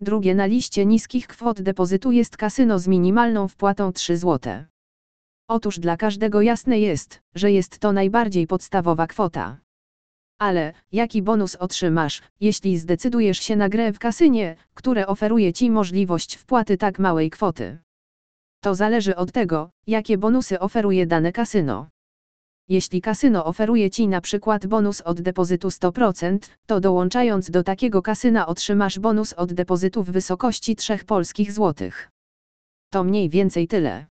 Drugie na liście niskich kwot depozytu jest kasyno z minimalną wpłatą 3 zł. Otóż dla każdego jasne jest, że jest to najbardziej podstawowa kwota. Ale, jaki bonus otrzymasz, jeśli zdecydujesz się na grę w kasynie, które oferuje Ci możliwość wpłaty tak małej kwoty? To zależy od tego, jakie bonusy oferuje dane kasyno. Jeśli kasyno oferuje Ci na przykład bonus od depozytu 100%, to dołączając do takiego kasyna otrzymasz bonus od depozytu w wysokości 3 polskich złotych. To mniej więcej tyle.